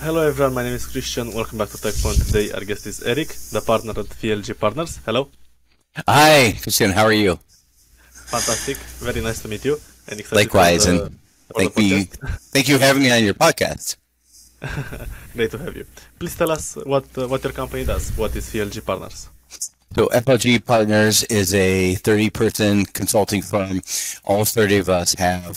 Hello everyone, my name is Christian. Welcome back to Tekpon. Today our guest is Eric, the partner at FLG Partners. Hello. Hi, Christian. How are you? Fantastic. Very nice to meet you. And Likewise, the, and thank you, thank you for having me on your podcast. Great to have you. Please tell us what uh, what your company does. What is FLG Partners? So FLG Partners is a 30-person consulting firm. All 30 of us have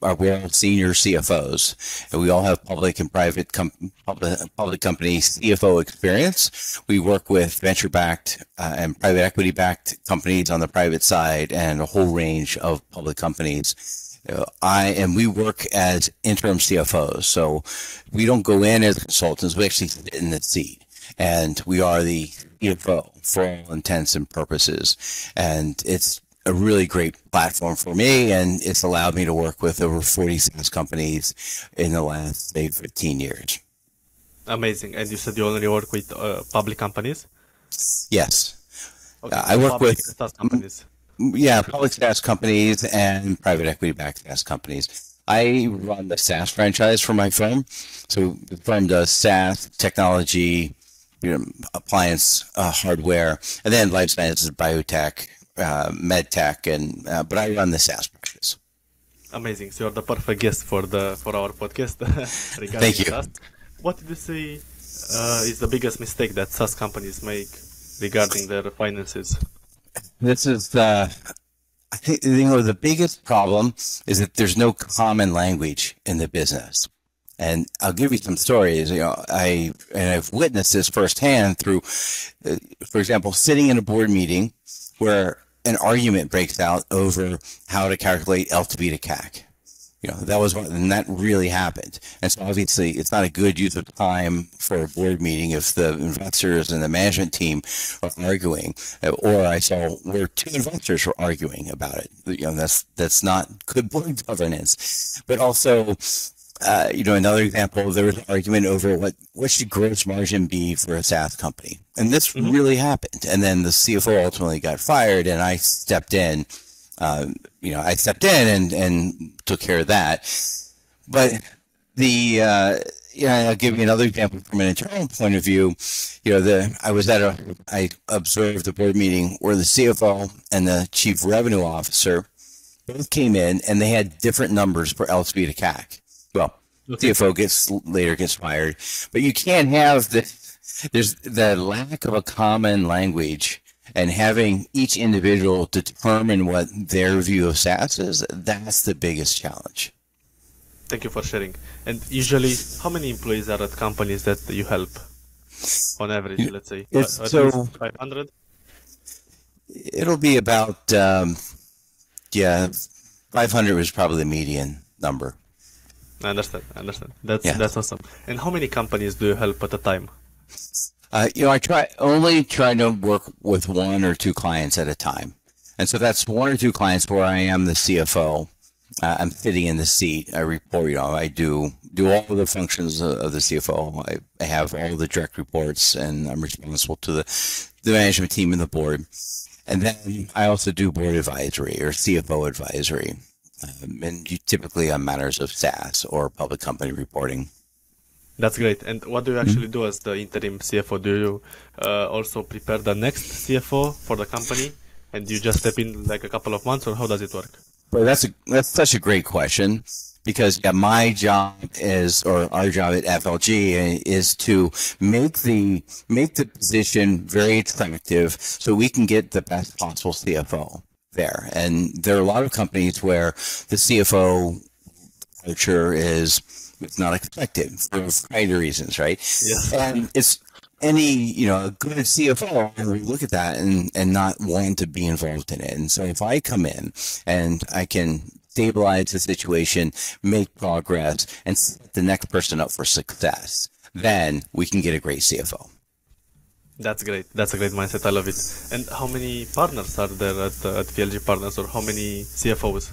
are we all senior CFOs, and we all have public and private com- public, public company CFO experience. We work with venture-backed uh, and private equity-backed companies on the private side, and a whole range of public companies. I and we work as interim CFOs, so we don't go in as consultants. We actually sit in the seat, and we are the CFO for all intents and purposes. And it's a really great platform for me, and it's allowed me to work with over 40 SaaS companies in the last, say, 15 years. Amazing. And you said you only work with uh, public companies? Yes. Okay, uh, I work with SaaS companies. Yeah, public SaaS companies and private equity backed SaaS companies. I run the SaaS franchise for my firm. So the firm does SaaS, technology, you know, appliance, uh, hardware, and then life sciences, biotech, uh, med tech, and uh, but I run the SaaS practice. Amazing. So you're the perfect guest for the for our podcast. Thank you. SaaS. What do you say uh, is the biggest mistake that SaaS companies make regarding their finances? This is uh, I think you know the biggest problem is that there's no common language in the business. And I'll give you some stories. You know, I and I've witnessed this firsthand through, uh, for example, sitting in a board meeting where an argument breaks out over how to calculate LTV to CAC. You know, that was one, and that really happened. And so obviously it's not a good use of time for a board meeting if the investors and the management team are arguing, or I saw where two investors were arguing about it. You know, that's, that's not good board governance. But also, uh, you know, another example, there was an argument over what, what should gross margin be for a SaaS company. And this mm-hmm. really happened. And then the CFO ultimately got fired and I stepped in, uh, you know, I stepped in and, and took care of that. But the, uh, yeah, I'll give you another example from an internal point of view. You know, the I was at a I observed the board meeting where the CFO and the chief revenue officer both came in and they had different numbers for LTV to CAC well, okay. CFO gets later gets fired, but you can't have the there's the lack of a common language and having each individual determine what their view of SaaS is. That's the biggest challenge. Thank you for sharing. And usually, how many employees are at companies that you help? On average, let's say, it's, at so 500. It'll be about um, yeah, 500 was probably the median number. I understand. I understand. That's yeah. that's awesome. And how many companies do you help at a time? Uh, you know, I try only try to work with one or two clients at a time, and so that's one or two clients where I am the CFO. Uh, I'm sitting in the seat. I report. You know, I do do all of the functions of, of the CFO. I, I, have all the direct reports, and I'm responsible to the the management team and the board. And then I also do board advisory or CFO advisory um, and you typically on matters of SaaS or public company reporting. That's great. And what do you actually mm-hmm. do as the interim CFO? Do you uh, also prepare the next CFO for the company, and you just step in like a couple of months, or how does it work? Well, that's a that's such a great question because yeah, my job is, or our job at FLG is to make the make the position very attractive so we can get the best possible CFO there. And there are a lot of companies where the CFO culture is it's not expected for a variety of reasons, right? Yes. And it's any, you know, a good CFO we look at that and, and not want to be involved in it. And so if I come in and I can stabilize the situation, make progress, and set the next person up for success, then we can get a great CFO. That's great. That's a great mindset. I love it. And how many partners are there at, uh, at FLG Partners, or how many CFOs?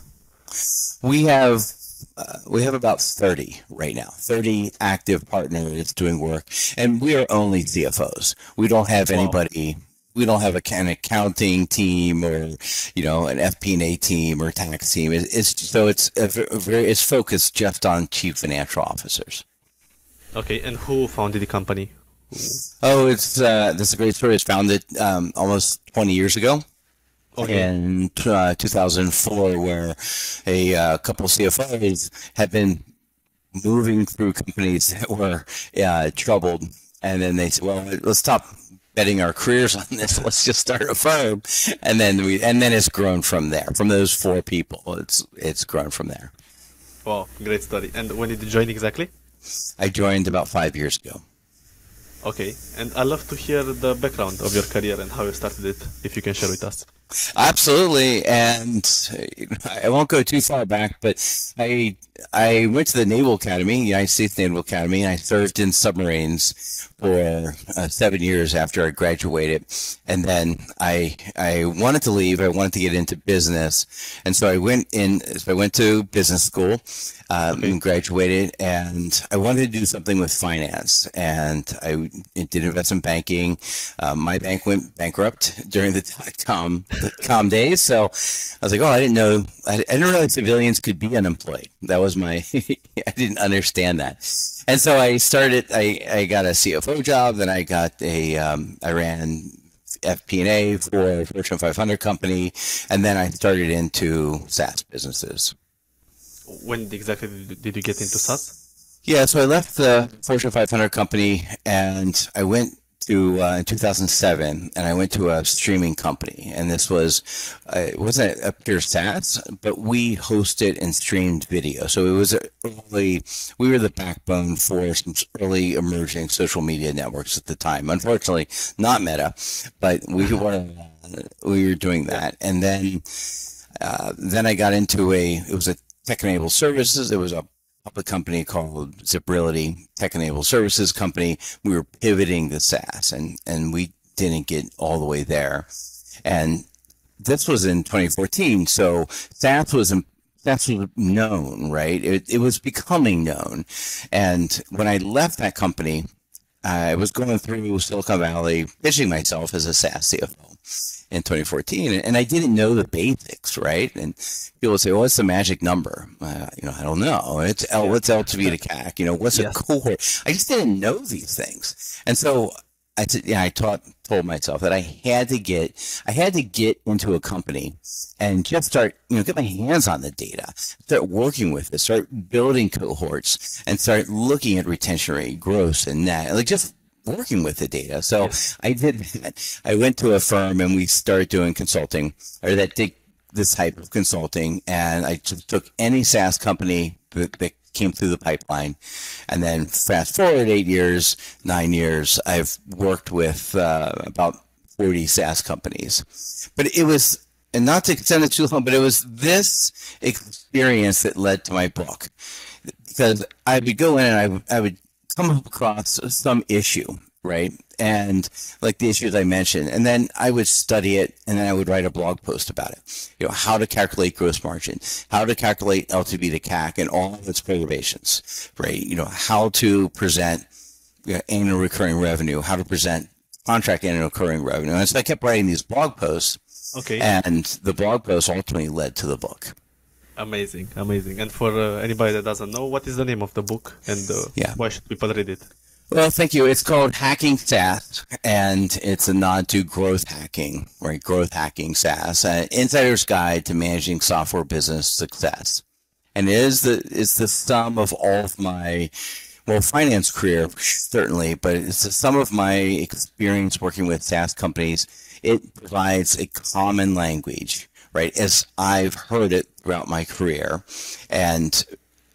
We have uh, we have about 30 right now 30 active partners doing work and we are only cfos we don't have anybody we don't have a, an accounting team or you know an fp&a team or tax team it's so it's a very it's focused just on chief financial officers Okay, and who founded the company? Oh, it's uh, this is a great story. It's founded um, almost 20 years ago. Okay. In uh, 2004, where a uh, couple CFOs had been moving through companies that were uh, troubled, and then they said, "Well, let's stop betting our careers on this. Let's just start a firm." And then we, and then it's grown from there. From those four people, it's it's grown from there. Wow, great story. And when did you join exactly? I joined about five years ago. Okay, and I'd love to hear the background of your career and how you started it, if you can share with us. Absolutely, and uh, I won't go too far back, but I I went to the Naval Academy, United States Naval Academy, and I served in submarines for uh, seven years after I graduated, and then I I wanted to leave. I wanted to get into business, and so I went in. So I went to business school, um, Okay. and graduated, and I wanted to do something with finance, and I did investment banking. Um, my bank went bankrupt during the dot-com com days, so I was like, oh, I didn't know, I, I didn't realize civilians could be unemployed. That was my, I didn't understand that, and so I started. I I got a CFO job, then I got a, um, I ran FP&A for a Fortune 500 company, and then I started into SaaS businesses. When exactly did you- did you get into SaaS? Yeah, so I left the Fortune 500 company and I went to uh, in 2007 and I went to a streaming company and this was uh, it wasn't a pure SaaS but we hosted and streamed video. So it was early we were the backbone for some early emerging social media networks at the time. Unfortunately not Meta but we were we were doing that. And then uh, then I got into a it was a tech enabled services. It was a public company called Ziprility Tech Enabled Services Company. We were pivoting to SaaS and, and we didn't get all the way there. And this was in 2014. So SaaS was, was known, right? It, it was becoming known. And when I left that company, I was going through Silicon Valley, pitching myself as a SaaS CFO in 2014, and I didn't know the basics, right? And people would say, "Well, what's the magic number?" Uh, you know, I don't know. It's L. What's LTV to CAC? You know, what's a cohort? I just didn't know these things, and so I said, yeah, I taught told myself that I had to get I had to get into a company and just start, you know, get my hands on the data, start working with it, start building cohorts, and start looking at retention rate, gross, and net, like just working with the data. So I did that. I went to a firm and we started doing consulting, or that did this type of consulting, and I took any SaaS company that, that came through the pipeline, and then fast forward eight years, nine years, I've worked with uh, about forty SaaS companies, but it was. And not to extend it too long, but it was this experience that led to my book. Because I would go in and I, I would come across some issue, right? And like the issues I mentioned, and then I would study it and then I would write a blog post about it. You know, how to calculate gross margin, how to calculate LTV to CAC and all of its perturbations, right? You know, how to present you know, annual recurring revenue, how to present contract annual recurring revenue. And so I kept writing these blog posts Okay, and the blog post ultimately led to the book. Amazing, amazing. And for uh, anybody that doesn't know, what is the name of the book and uh, Yeah. why should people read it? Well, thank you. It's called Hacking SaaS, and it's a nod to growth hacking, right? Growth hacking SaaS, an insider's guide to managing software business success. And it is the it's the sum of all of my well finance career certainly, but it's the sum of my experience working with SaaS companies. It provides a common language, right? As I've heard it throughout my career, and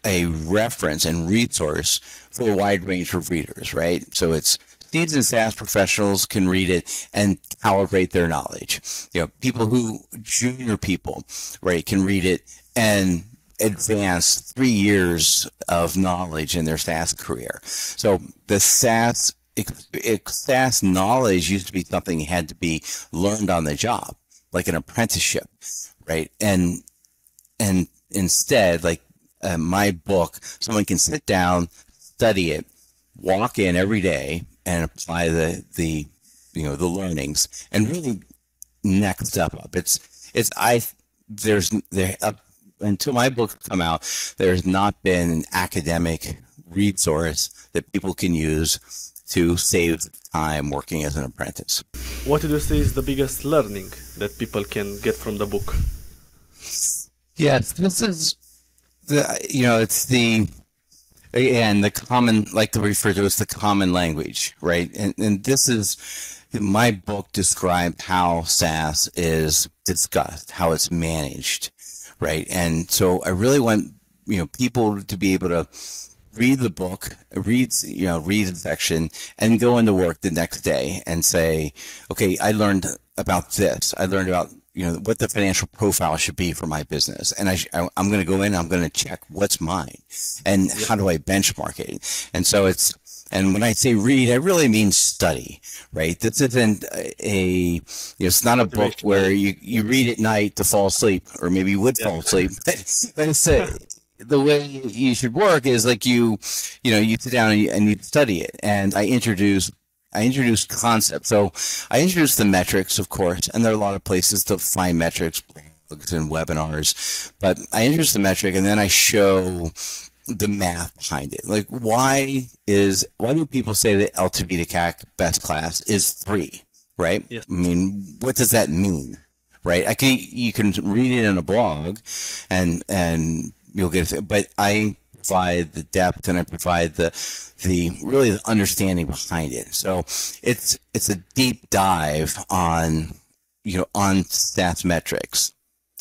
a reference and resource for a wide range of readers, right? So it's seasoned SaaS professionals can read it and calibrate their knowledge. You know, people who junior people, right, can read it and advance three years of knowledge in their SaaS career. So the SaaS SaaS knowledge used to be something had to be learned on the job, like an apprenticeship, right? And and instead, like uh, my book, someone can sit down, study it, walk in every day, and apply the the you know the learnings, and really next step up. It's it's I there's there up until my book come out, there's not been an academic resource that people can use to save time working as an apprentice. What do you see is the biggest learning that people can get from the book? Yes, this is the you know it's the and the common like to refer to as the common language, right? And and this is my book described how SaaS is discussed, how it's managed, right? And so I really want you know people to be able to read the book, read you know read the section, and go into work the next day and say, okay, I learned about this. I learned about you know what the financial profile should be for my business, and I I'm going to go in. I'm going to check what's mine, and how do I benchmark it. And so it's and when I say read, I really mean study, right? This isn't a, you know, it's not a book where you, you read at night to fall asleep, or maybe you would fall asleep. But, it's a, the way you should work is like you, you know, you sit down and you, and you study it. And I introduce, I introduced concepts. So I introduced the metrics, of course, and there are a lot of places to find metrics, blogs and webinars. But I introduce the metric, and then I show the math behind it. Like, why is why do people say that LTV to CAC best class is three? Right? Yes. I mean, what does that mean? Right? I can you can read it in a blog, and and you'll get it. But I provide the depth and I provide the the really the understanding behind it. So it's it's a deep dive on you know on SaaS metrics,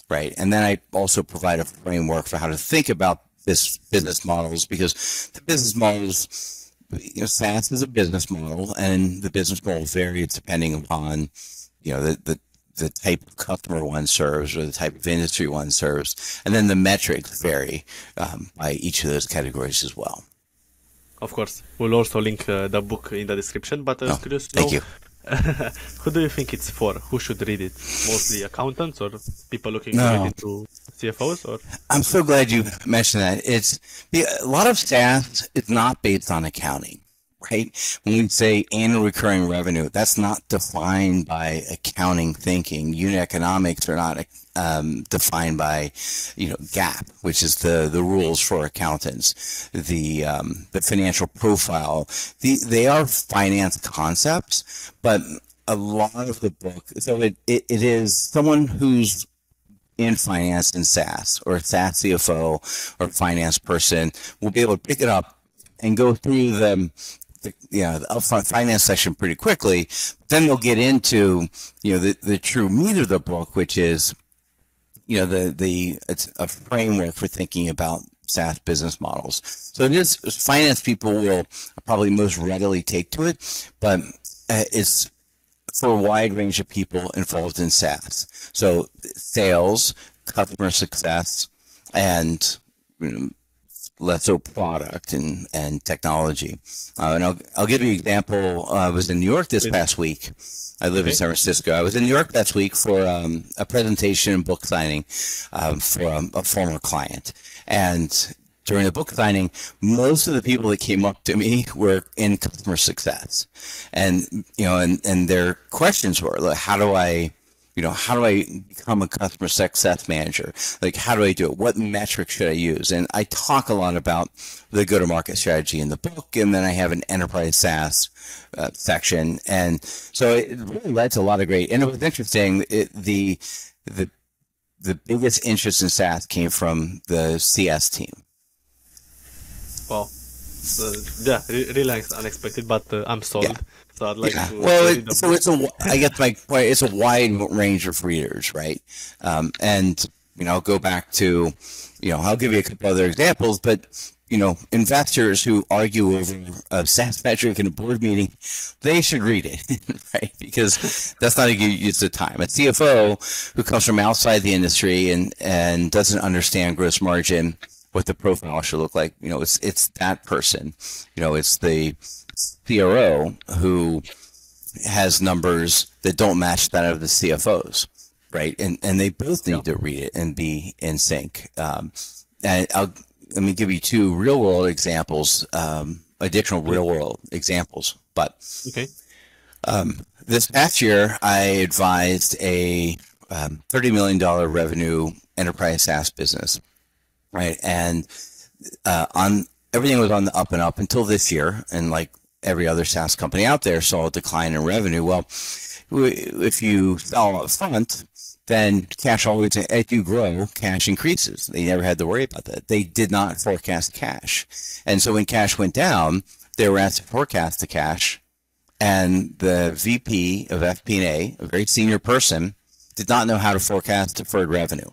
right? And then I also provide a framework for how to think about this business models because the business models you know SaaS is a business model and the business model varies depending upon you know the, the the type of customer one serves or the type of industry one serves. And then the metrics vary um, by each of those categories as well. Of course. We'll also link uh, the book in the description, but uh, oh, curious to thank know, you. who do you think it's for? Who should read it? Mostly accountants or people looking no. to into CFOs? Or I'm so glad you mentioned that. It's a lot of SaaS is not based on accounting right? When we say annual recurring revenue, that's not defined by accounting thinking. Unit economics are not um, defined by, you know, GAAP, which is the, the rules for accountants. The um, the financial profile, the, they are finance concepts, but a lot of the book, so it, it, it is someone who's in finance in SaaS or SaaS CFO or finance person will be able to pick it up and go through the the, the upfront finance section pretty quickly. Then they'll get into, you know, the, the true meat of the book, which is, you know, the, the, it's a framework for thinking about SaaS business models. So is finance people will probably most readily take to it, but uh, it's for a wide range of people involved in SaaS. So sales, customer success, and you know, less so product and, and technology. Uh, and I'll, I'll give you an example. Uh, I was in New York this past week. I live okay. in San Francisco. I was in New York last week for um, a presentation and book signing um, for a, a, former client. And during the book signing, most of the people that came up to me were in customer success. And, you know, and, and their questions were, like, how do I you know, how do I become a customer success manager? Like, how do I do it? What metrics should I use? And I talk a lot about the go to market strategy in the book. And then I have an enterprise SaaS uh, section. And so it really led to a lot of great, and it was interesting. It, the, the, the biggest interest in SaaS came from the CS team. Well, uh, yeah, really unexpected, but uh, I'm sold. Yeah. So I'd like yeah. to. Well, it, so it's a. I guess my point. It's a wide range of readers, right? Um, and you know, I'll go back to, you know, I'll give you a couple other examples, but you know, investors who argue over a SaaS metric in a board meeting, they should read it, right? Because that's not a good use of time. A CFO who comes from outside the industry and and doesn't understand gross margin, what the profile should look like, you know, it's it's that person. You know, it's the CRO who has numbers that don't match that of the CFOs, right? And and they both need to read it and be in sync. Um, and I'll let me give you two real world examples, um, additional real world examples. But okay, um, this past year I advised a um, thirty million dollar revenue enterprise SaaS business, right? And uh, on everything was on the up and up until this year. And like every other SaaS company out there saw a decline in revenue. Well, if you sell up front, then cash always, as you grow, cash increases. They never had to worry about that. They did not forecast cash. And so when cash went down, they were asked to forecast the cash. And the VP of FP&A, a very senior person, did not know how to forecast deferred revenue.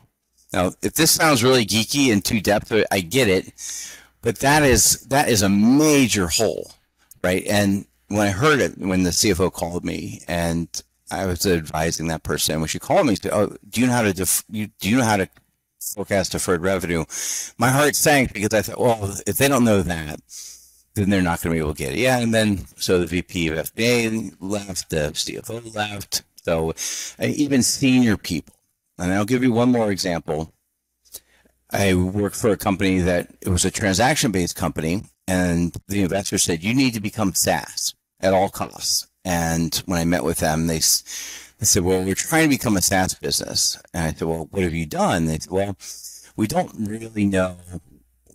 Now, if this sounds really geeky and too depth, I get it, but that is that is a major hole, right? And when I heard it, when the CFO called me and I was advising that person, when she called me, she said, "Oh, do you know how to def- you, do you know how to forecast deferred revenue?" My heart sank because I thought, well, if they don't know that, then they're not going to be able to get it. Yeah, and then so the VP of FBA left, the CFO left, so even senior people. And I'll give you one more example. I worked for a company that it was a transaction based company, and the investor said, You need to become SaaS at all costs. And when I met with them, they, they said, Well, we're trying to become a SaaS business. And I said, Well, what have you done? They said, Well, we don't really know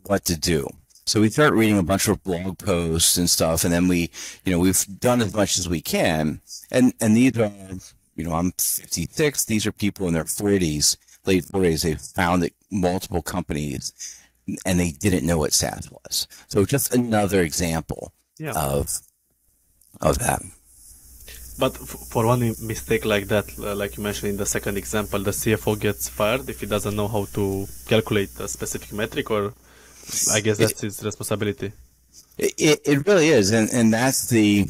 what to do. So we start reading a bunch of blog posts and stuff, and then we, you know, we've done as much as we can. And and these are, you know, I'm 56. These are people in their 40s late 40s, They've founded multiple companies and they didn't know what SaaS was. So just another example yeah. of of that. But for one mistake like that, uh, like you mentioned in the second example, the CFO gets fired if he doesn't know how to calculate a specific metric, or I guess that's it, his responsibility. It, it really is, and and that's the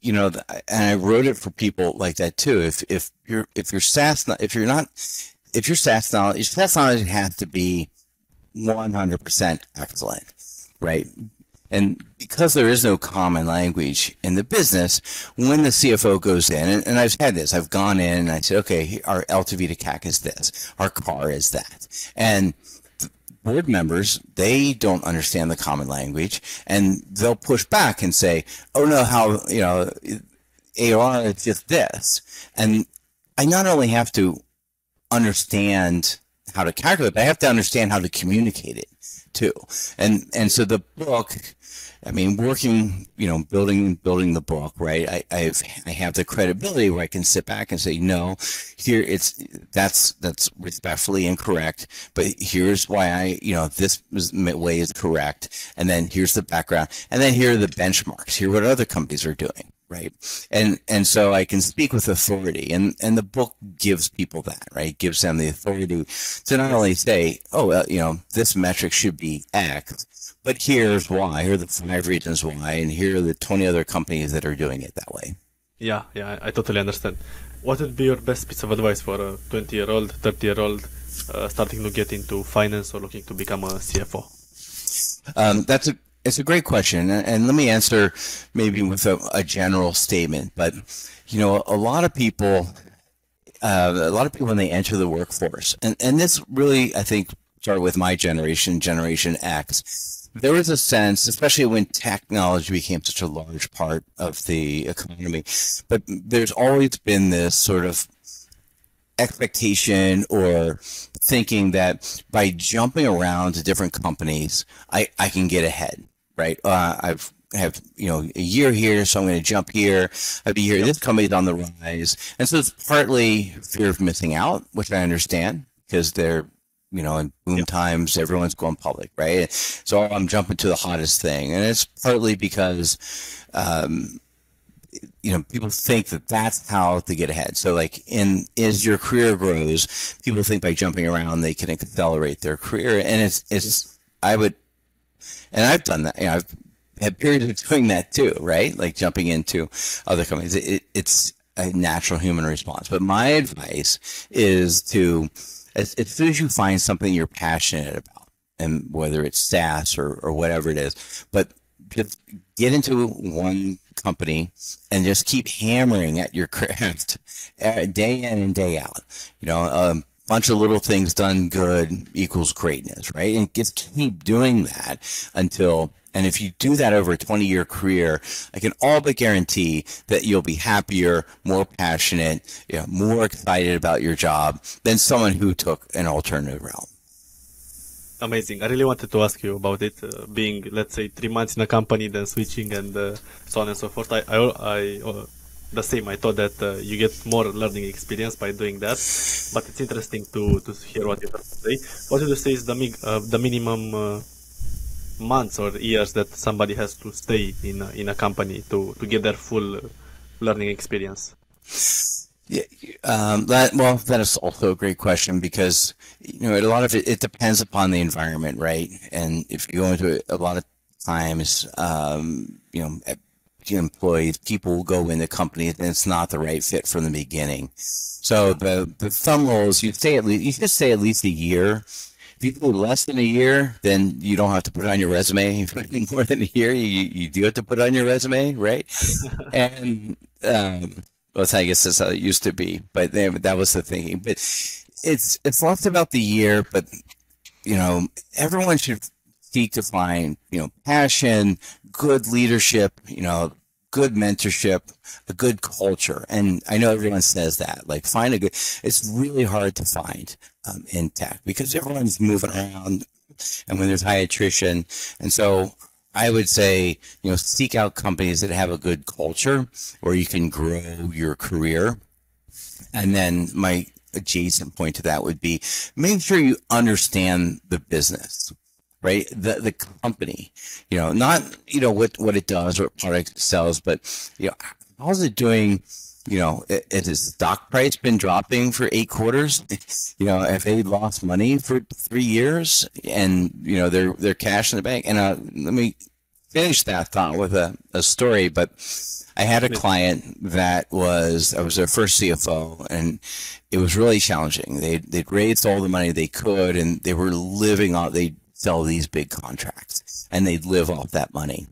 you know, and I wrote it for people like that too. If if you're if you're SaaS, if you're not if your SaaS knowledge, SaaS knowledge has to be 100% excellent, right? And because there is no common language in the business, when the CFO goes in, and, and, I've had this, I've gone in and I said, okay, our LTV to CAC is this, our CAR is that. And board members, they don't understand the common language and they'll push back and say, oh no, how, you know, AR is just this. And I not only have to understand how to calculate, but I have to understand how to communicate it too. And and so the book, I mean, working, you know, building building the book, right? I I've I have the credibility where I can sit back and say, no, here it's that's that's respectfully incorrect, but here's why I, you know, this way is correct, and then here's the background, and then here are the benchmarks. Here what other companies are doing right? And and so I can speak with authority, and and the book gives people that, right? Gives them the authority to not only say, oh, well, you know, this metric should be X, but here's why. Here are the five reasons why, and here are the twenty other companies that are doing it that way. Yeah, yeah, I totally understand. What would be your best piece of advice for a twenty-year-old, thirty-year-old uh, starting to get into finance or looking to become a CFO? Um, that's a it's a great question, and let me answer maybe with a, a general statement. But you know, a lot of people, uh, a lot of people when they enter the workforce, and and this really, I think, started with my generation, Generation X. There was a sense, especially when technology became such a large part of the economy, but there's always been this sort of expectation or thinking that by jumping around to different companies, I, I can get ahead right? Uh, I've have you know a year here, so I'm going to jump here. I'd be here. Yep. This company's on the rise, and so it's partly fear of missing out, which I understand because they're you know in boom yep. times everyone's going public, right? So I'm jumping to the hottest thing, and it's partly because. Um, you know, people think that that's how to get ahead. So, like, in as your career grows, people think by jumping around they can accelerate their career, and it's it's. I would and I've done that. You know, I've had periods of doing that too, right? Like jumping into other companies. It, it's a natural human response. But my advice is to, as, as soon as you find something you're passionate about, and whether it's SaaS or, or whatever it is, but just get into one company and just keep hammering at your craft uh, day in and day out. You know, um, bunch of little things done good equals greatness, right? And just keep doing that until, and if you do that over a 20 year career, I can all but guarantee that you'll be happier, more passionate, you know, more excited about your job than someone who took an alternative route. amazing. I really wanted to ask you about it, uh, being let's say three months in a company, then switching, and uh, so on and so forth. I, I, I uh, the same. I thought that uh, you get more learning experience by doing that, but it's interesting to to hear what you have to say. What would you say is the uh, the minimum uh, months or years that somebody has to stay in a, in a company to to get their full learning experience? Yeah, um, that well, that is also a great question because you know a lot of it it depends upon the environment, right? And if you go into a lot of times, um, you know, employees, people will go into companies and it's not the right fit from the beginning. So the the thumb rule is you stay at least you should stay at least a year. If you do less than a year, then you don't have to put it on your resume. If you more than a year, you, you do have to put it on your resume, right? and um, well, I guess that's how it used to be, but that was the thinking. But it's it's less about the year, but you know, everyone should seek to find you know passion, good leadership, you know, good mentorship, a good culture. And I know everyone says that, like find a good. It's really hard to find um, in tech because everyone's moving around, and when there's high attrition, and so I would say, you know, seek out companies that have a good culture where you can grow your career. And then my adjacent point to that would be make sure you understand the business, right? The, the company, you know, not, you know, what, what it does, what product it sells, but, you know, how's it doing? you know, has it has stock price been dropping for eight quarters? you know, if they lost money for three years and, you know, their, their cash in the bank. And uh, let me finish that thought with a, a story, but I had a client that was, I was their first CFO and it was really challenging. They, they'd raised all the money they could and they were living on, they sell these big contracts and they'd live off that money.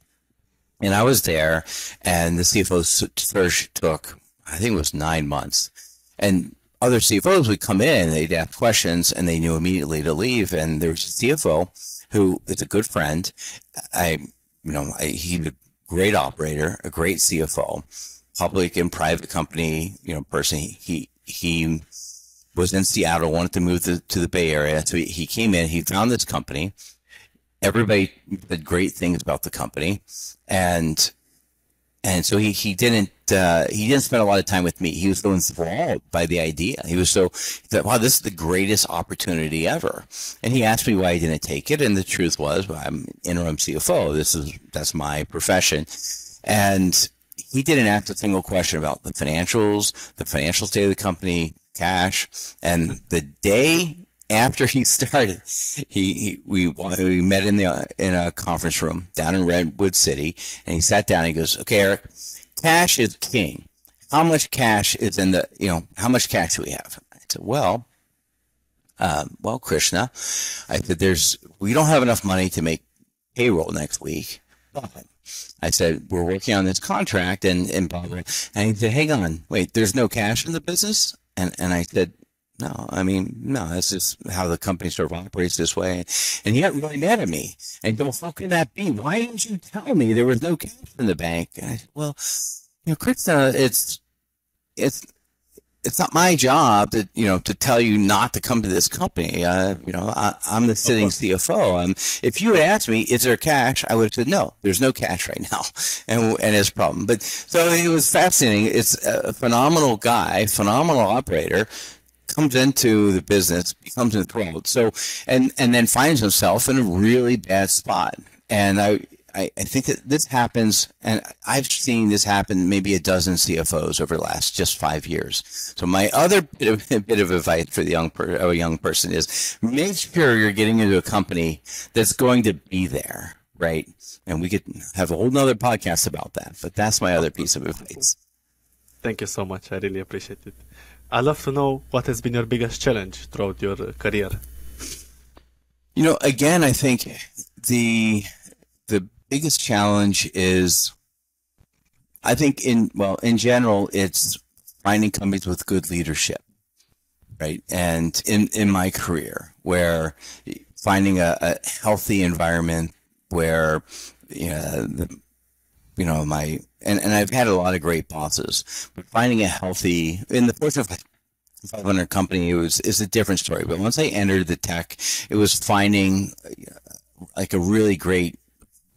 And I was there and the CFO search took I think it was nine months. And other CFOs would come in, they'd ask questions, and they knew immediately to leave. And there was a CFO who is a good friend. I, you know, I, he's a great operator, a great CFO, public and private company, you know, person. He he was in Seattle, wanted to move to, to the Bay Area, so he, he came in. He found this company. Everybody said great things about the company, and and so he, he didn't uh, he didn't spend a lot of time with me. He was so enthralled by the idea. He was so he thought, wow, this is the greatest opportunity ever. And he asked me why I didn't take it. And the truth was, well, I'm interim CFO. This is that's my profession. And he didn't ask a single question about the financials, the financial state of the company, cash. And the day after he started, he, he we we met in the in a conference room down in Redwood City, and he sat down. and He goes, "Okay, Eric, cash is king. How much cash is in the you know how much cash do we have?" I said, "Well." Um, well, Krishna, I said, there's, we don't have enough money to make payroll next week. But I said, we're working on this contract and, and, Bob, and he said, hang on, wait, there's no cash in the business? And, and I said, no, I mean, no, that's just how the company sort of operates this way. And he got really mad at me. And goes, how can that be? Why didn't you tell me there was no cash in the bank? And I said, well, you know, Krista, it's, it's, it's not my job to, you know, to tell you not to come to this company. Uh, you know, I, am the sitting CFO. Um, if you had asked me, is there cash? I would have said, no, there's no cash right now. And, and it's a problem. But so it was fascinating. It's a phenomenal guy, phenomenal operator comes into the business, becomes enthralled. So, and and then finds himself in a really bad spot. And I, I, I think that this happens, and I've seen this happen maybe a dozen CFOs over the last just five years. So my other bit of, bit of advice for the young per, a young person is make sure you're getting into a company that's going to be there, right? And we could have a whole nother podcast about that, but that's my other piece of advice. Thank you so much. I really appreciate it. I'd love to know what has been your biggest challenge throughout your career. You know, again, I think the the biggest challenge is, I think in well, in general, it's finding companies with good leadership, right? And in in my career, where finding a, a healthy environment where you know, the, you know my and, and I've had a lot of great bosses, but finding a healthy in the fortune 500 company, it was it's a different story. But once I entered the tech, it was finding uh, like a really great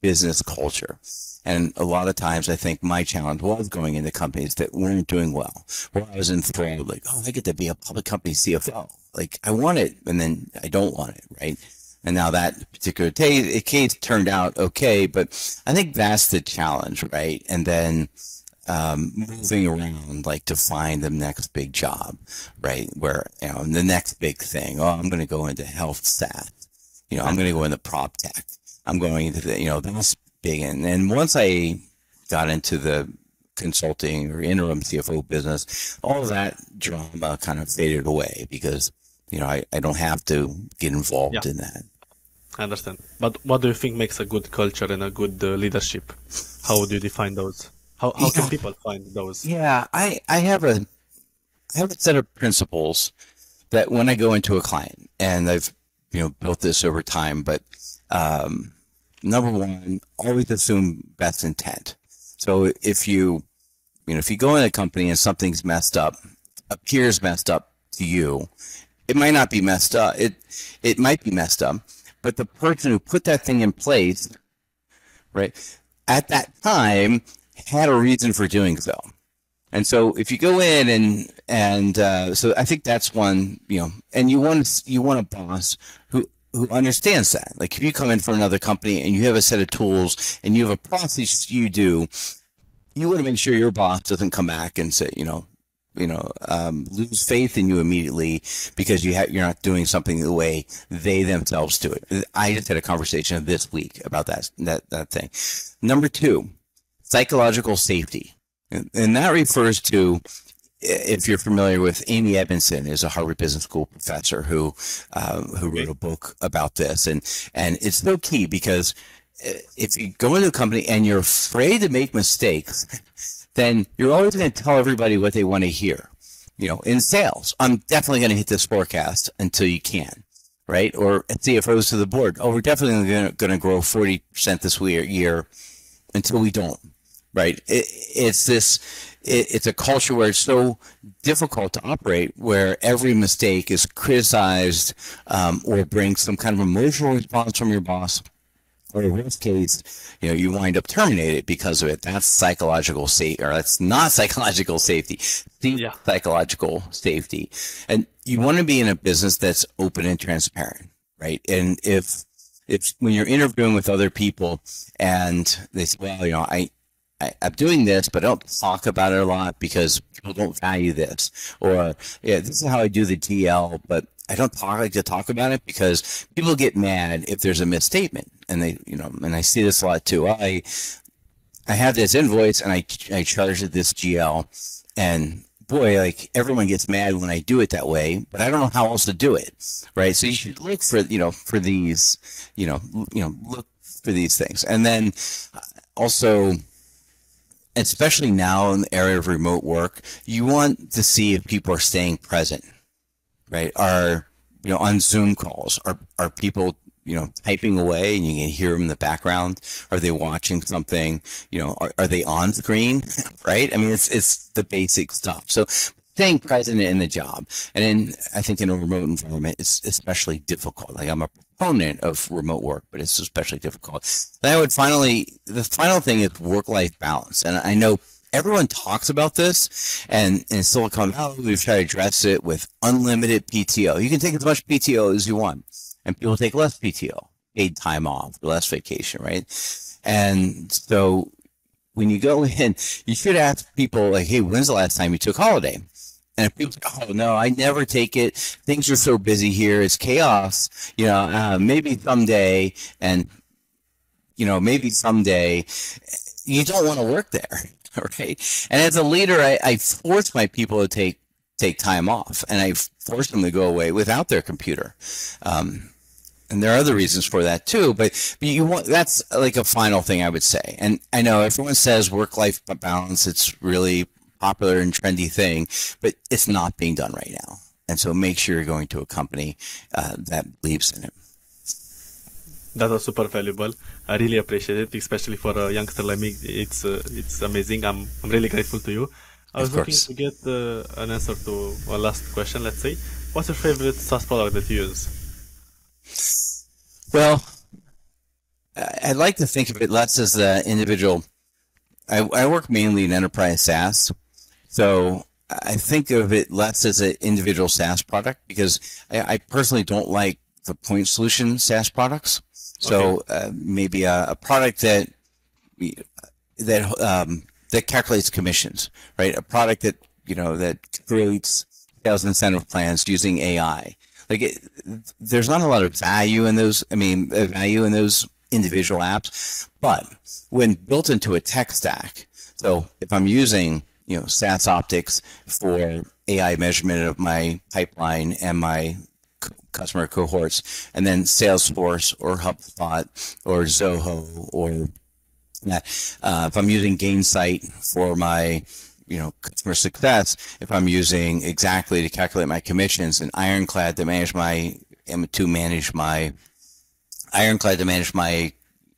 business culture. And a lot of times, I think my challenge was going into companies that weren't doing well, where I was enthralled, like, oh, I get to be a public company CFO. Like, I want it, and then I don't want it, right? And now that particular t- case turned out okay, but I think that's the challenge, right? And then um, moving around, like to find the next big job, right? Where, you know, the next big thing. Oh, I'm going to go into health stat. You know, I'm going to go into prop tech. I'm going into the, you know, that's big. And, and once I got into the consulting or interim CFO business, all of that drama kind of faded away because, you know, I, I don't have to get involved yeah. in that. I understand. But what do you think makes a good culture and a good uh, leadership? How do you define those? How, how can people find those? Yeah, I, I have a I have a set of principles that when I go into a client, and I've you know built this over time, but um, number one, always assume best intent. So if you you know if you go in a company and something's messed up, appears messed up to you, it might not be messed up. It it might be messed up, but the person who put that thing in place, right, at that time had a reason for doing so. And so if you go in and and uh, so I think that's one you know, and you want you want a boss who who understands that. Like if you come in from another company and you have a set of tools and you have a process you do, you want to make sure your boss doesn't come back and say, you know, you know, um, lose faith in you immediately because you have you're not doing something the way they themselves do it. I just had a conversation this week about that that that thing. Number two, psychological safety. And that refers to, if you're familiar with Amy Edmondson, is a Harvard Business School professor who uh, who wrote a book about this, and and it's so key because uh, if you go into a company and you're afraid to make mistakes, then you're always going to tell everybody what they want to hear. You know, in sales, I'm definitely going to hit this forecast until you can, right? Or CFOs to the board, oh, we're definitely going to grow 40% this year until we don't right? It, it's this, it, it's a culture where it's so difficult to operate, where every mistake is criticized um, or brings some kind of emotional response from your boss. Or in worst case, you know, you wind up terminated because of it. That's psychological safety, or that's not psychological safety. Yeah. Psychological safety, and you want to be in a business that's open and transparent, right? And if if when you're interviewing with other people and they say, well, you know, I I, am doing this, but I don't talk about it a lot because people don't value this. Or, yeah, this is how I do the GL, but I don't talk, like to talk about it because people get mad if there's a misstatement. And they, you know, and I see this a lot too. I, I have this invoice and I, I charge it this GL and boy, like everyone gets mad when I do it that way, but I don't know how else to do it. Right. So you should look for, you know, for these, you know, you know, look for these things. And then uh, also, especially now in the area of remote work, you want to see if people are staying present, right? Are, you know, on Zoom calls, are, are people, you know, typing away and you can hear them in the background? Are they watching something? You know, are, are they on screen? right? I mean, it's, it's the basic stuff. So staying present in the job. And then I think in a remote environment, it's especially difficult. Like I'm a of remote work, but it's especially difficult. Then I would finally, the final thing is work-life balance. And I know everyone talks about this and in Silicon Valley, we've tried to address it with unlimited PTO. You can take as much PTO as you want and people take less PTO, paid time off, less vacation, right? And so when you go in, you should ask people like, Hey, when's the last time you took holiday? And people say, oh no, I never take it. Things are so busy here. It's chaos. You know, uh, maybe someday, and you know, maybe someday, you don't want to work there, right? And as a leader, I, I force my people to take take time off, and I force them to go away without their computer. Um, and there are other reasons for that too, but, but you want that's like a final thing I would say. And I know everyone says work life balance. It's really popular and trendy thing, but it's not being done right now. And so make sure you're going to a company uh, that believes in it. That was super valuable. I really appreciate it, especially for a youngster like me. It's uh, it's amazing. I'm I'm really grateful to you. I was Of looking to get uh, an answer to one last question. Let's say, what's your favorite SaaS product that you use? Well, I- I'd like to think of it less as an individual. I, I work mainly in enterprise SaaS, so I think of it less as an individual SaaS product because I, I personally don't like the point solution SaaS products. So uh, maybe a, a product that that um, that calculates commissions, right? A product that you know that creates sales incentive plans using AI. Like, it, there's not a lot of value in those. I mean, uh, value in those individual apps, but when built into a tech stack. So if I'm using you know SaaSOptics for AI measurement of my pipeline and my customer cohorts, and then Salesforce or HubSpot or Zoho or that uh, if I'm using Gainsight for my you know customer success, if I'm using Xactly to calculate my commissions and Ironclad to manage my to manage my Ironclad to manage my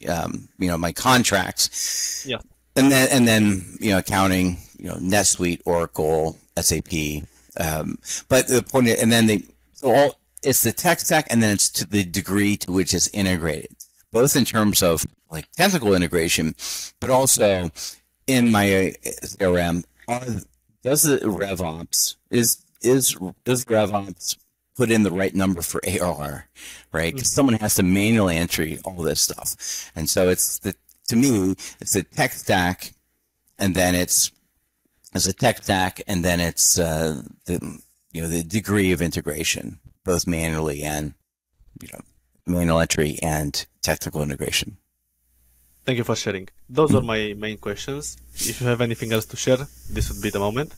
um, you know my contracts, Yeah. And then and then you know accounting, you know NetSuite, Oracle, SAP. Um, but the point, is, and then they so all it's the tech stack, and then it's to the degree to which it's integrated, both in terms of like technical integration, but also in my uh, CRM. Are, does the RevOps is is does RevOps put in the right number for ARR, right? 'Cause someone has to manually entry all this stuff, and so it's the to me it's a tech stack, and then it's it's a tech stack, and then it's uh, the you know the degree of integration, both manually and you know manual entry and technical integration. Thank you for sharing. Those are my main questions. If you have anything else to share, this would be the moment.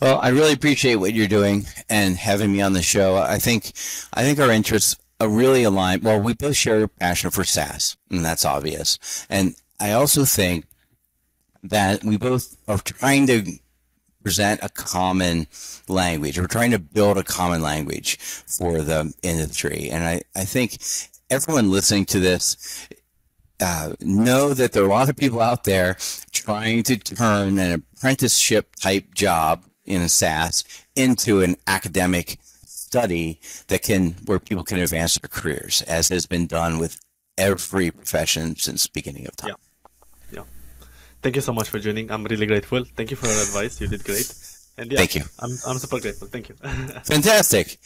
Well, I really appreciate what you're doing and having me on the show. I think I think our interests are really aligned. Well, we both share a passion for SaaS, and that's obvious. And I also think that we both are trying to present a common language. We're trying to build a common language for the industry. And I, I think everyone listening to this uh, know that there are a lot of people out there trying to turn an apprenticeship type job in a SaaS into an academic study that can where people can advance their careers, as has been done with every profession since the beginning of time. Yeah. Yeah. Thank you so much for joining. I'm really grateful. Thank you for your advice. You did great. And yeah, Thank you. I'm I'm super grateful. Thank you. Fantastic.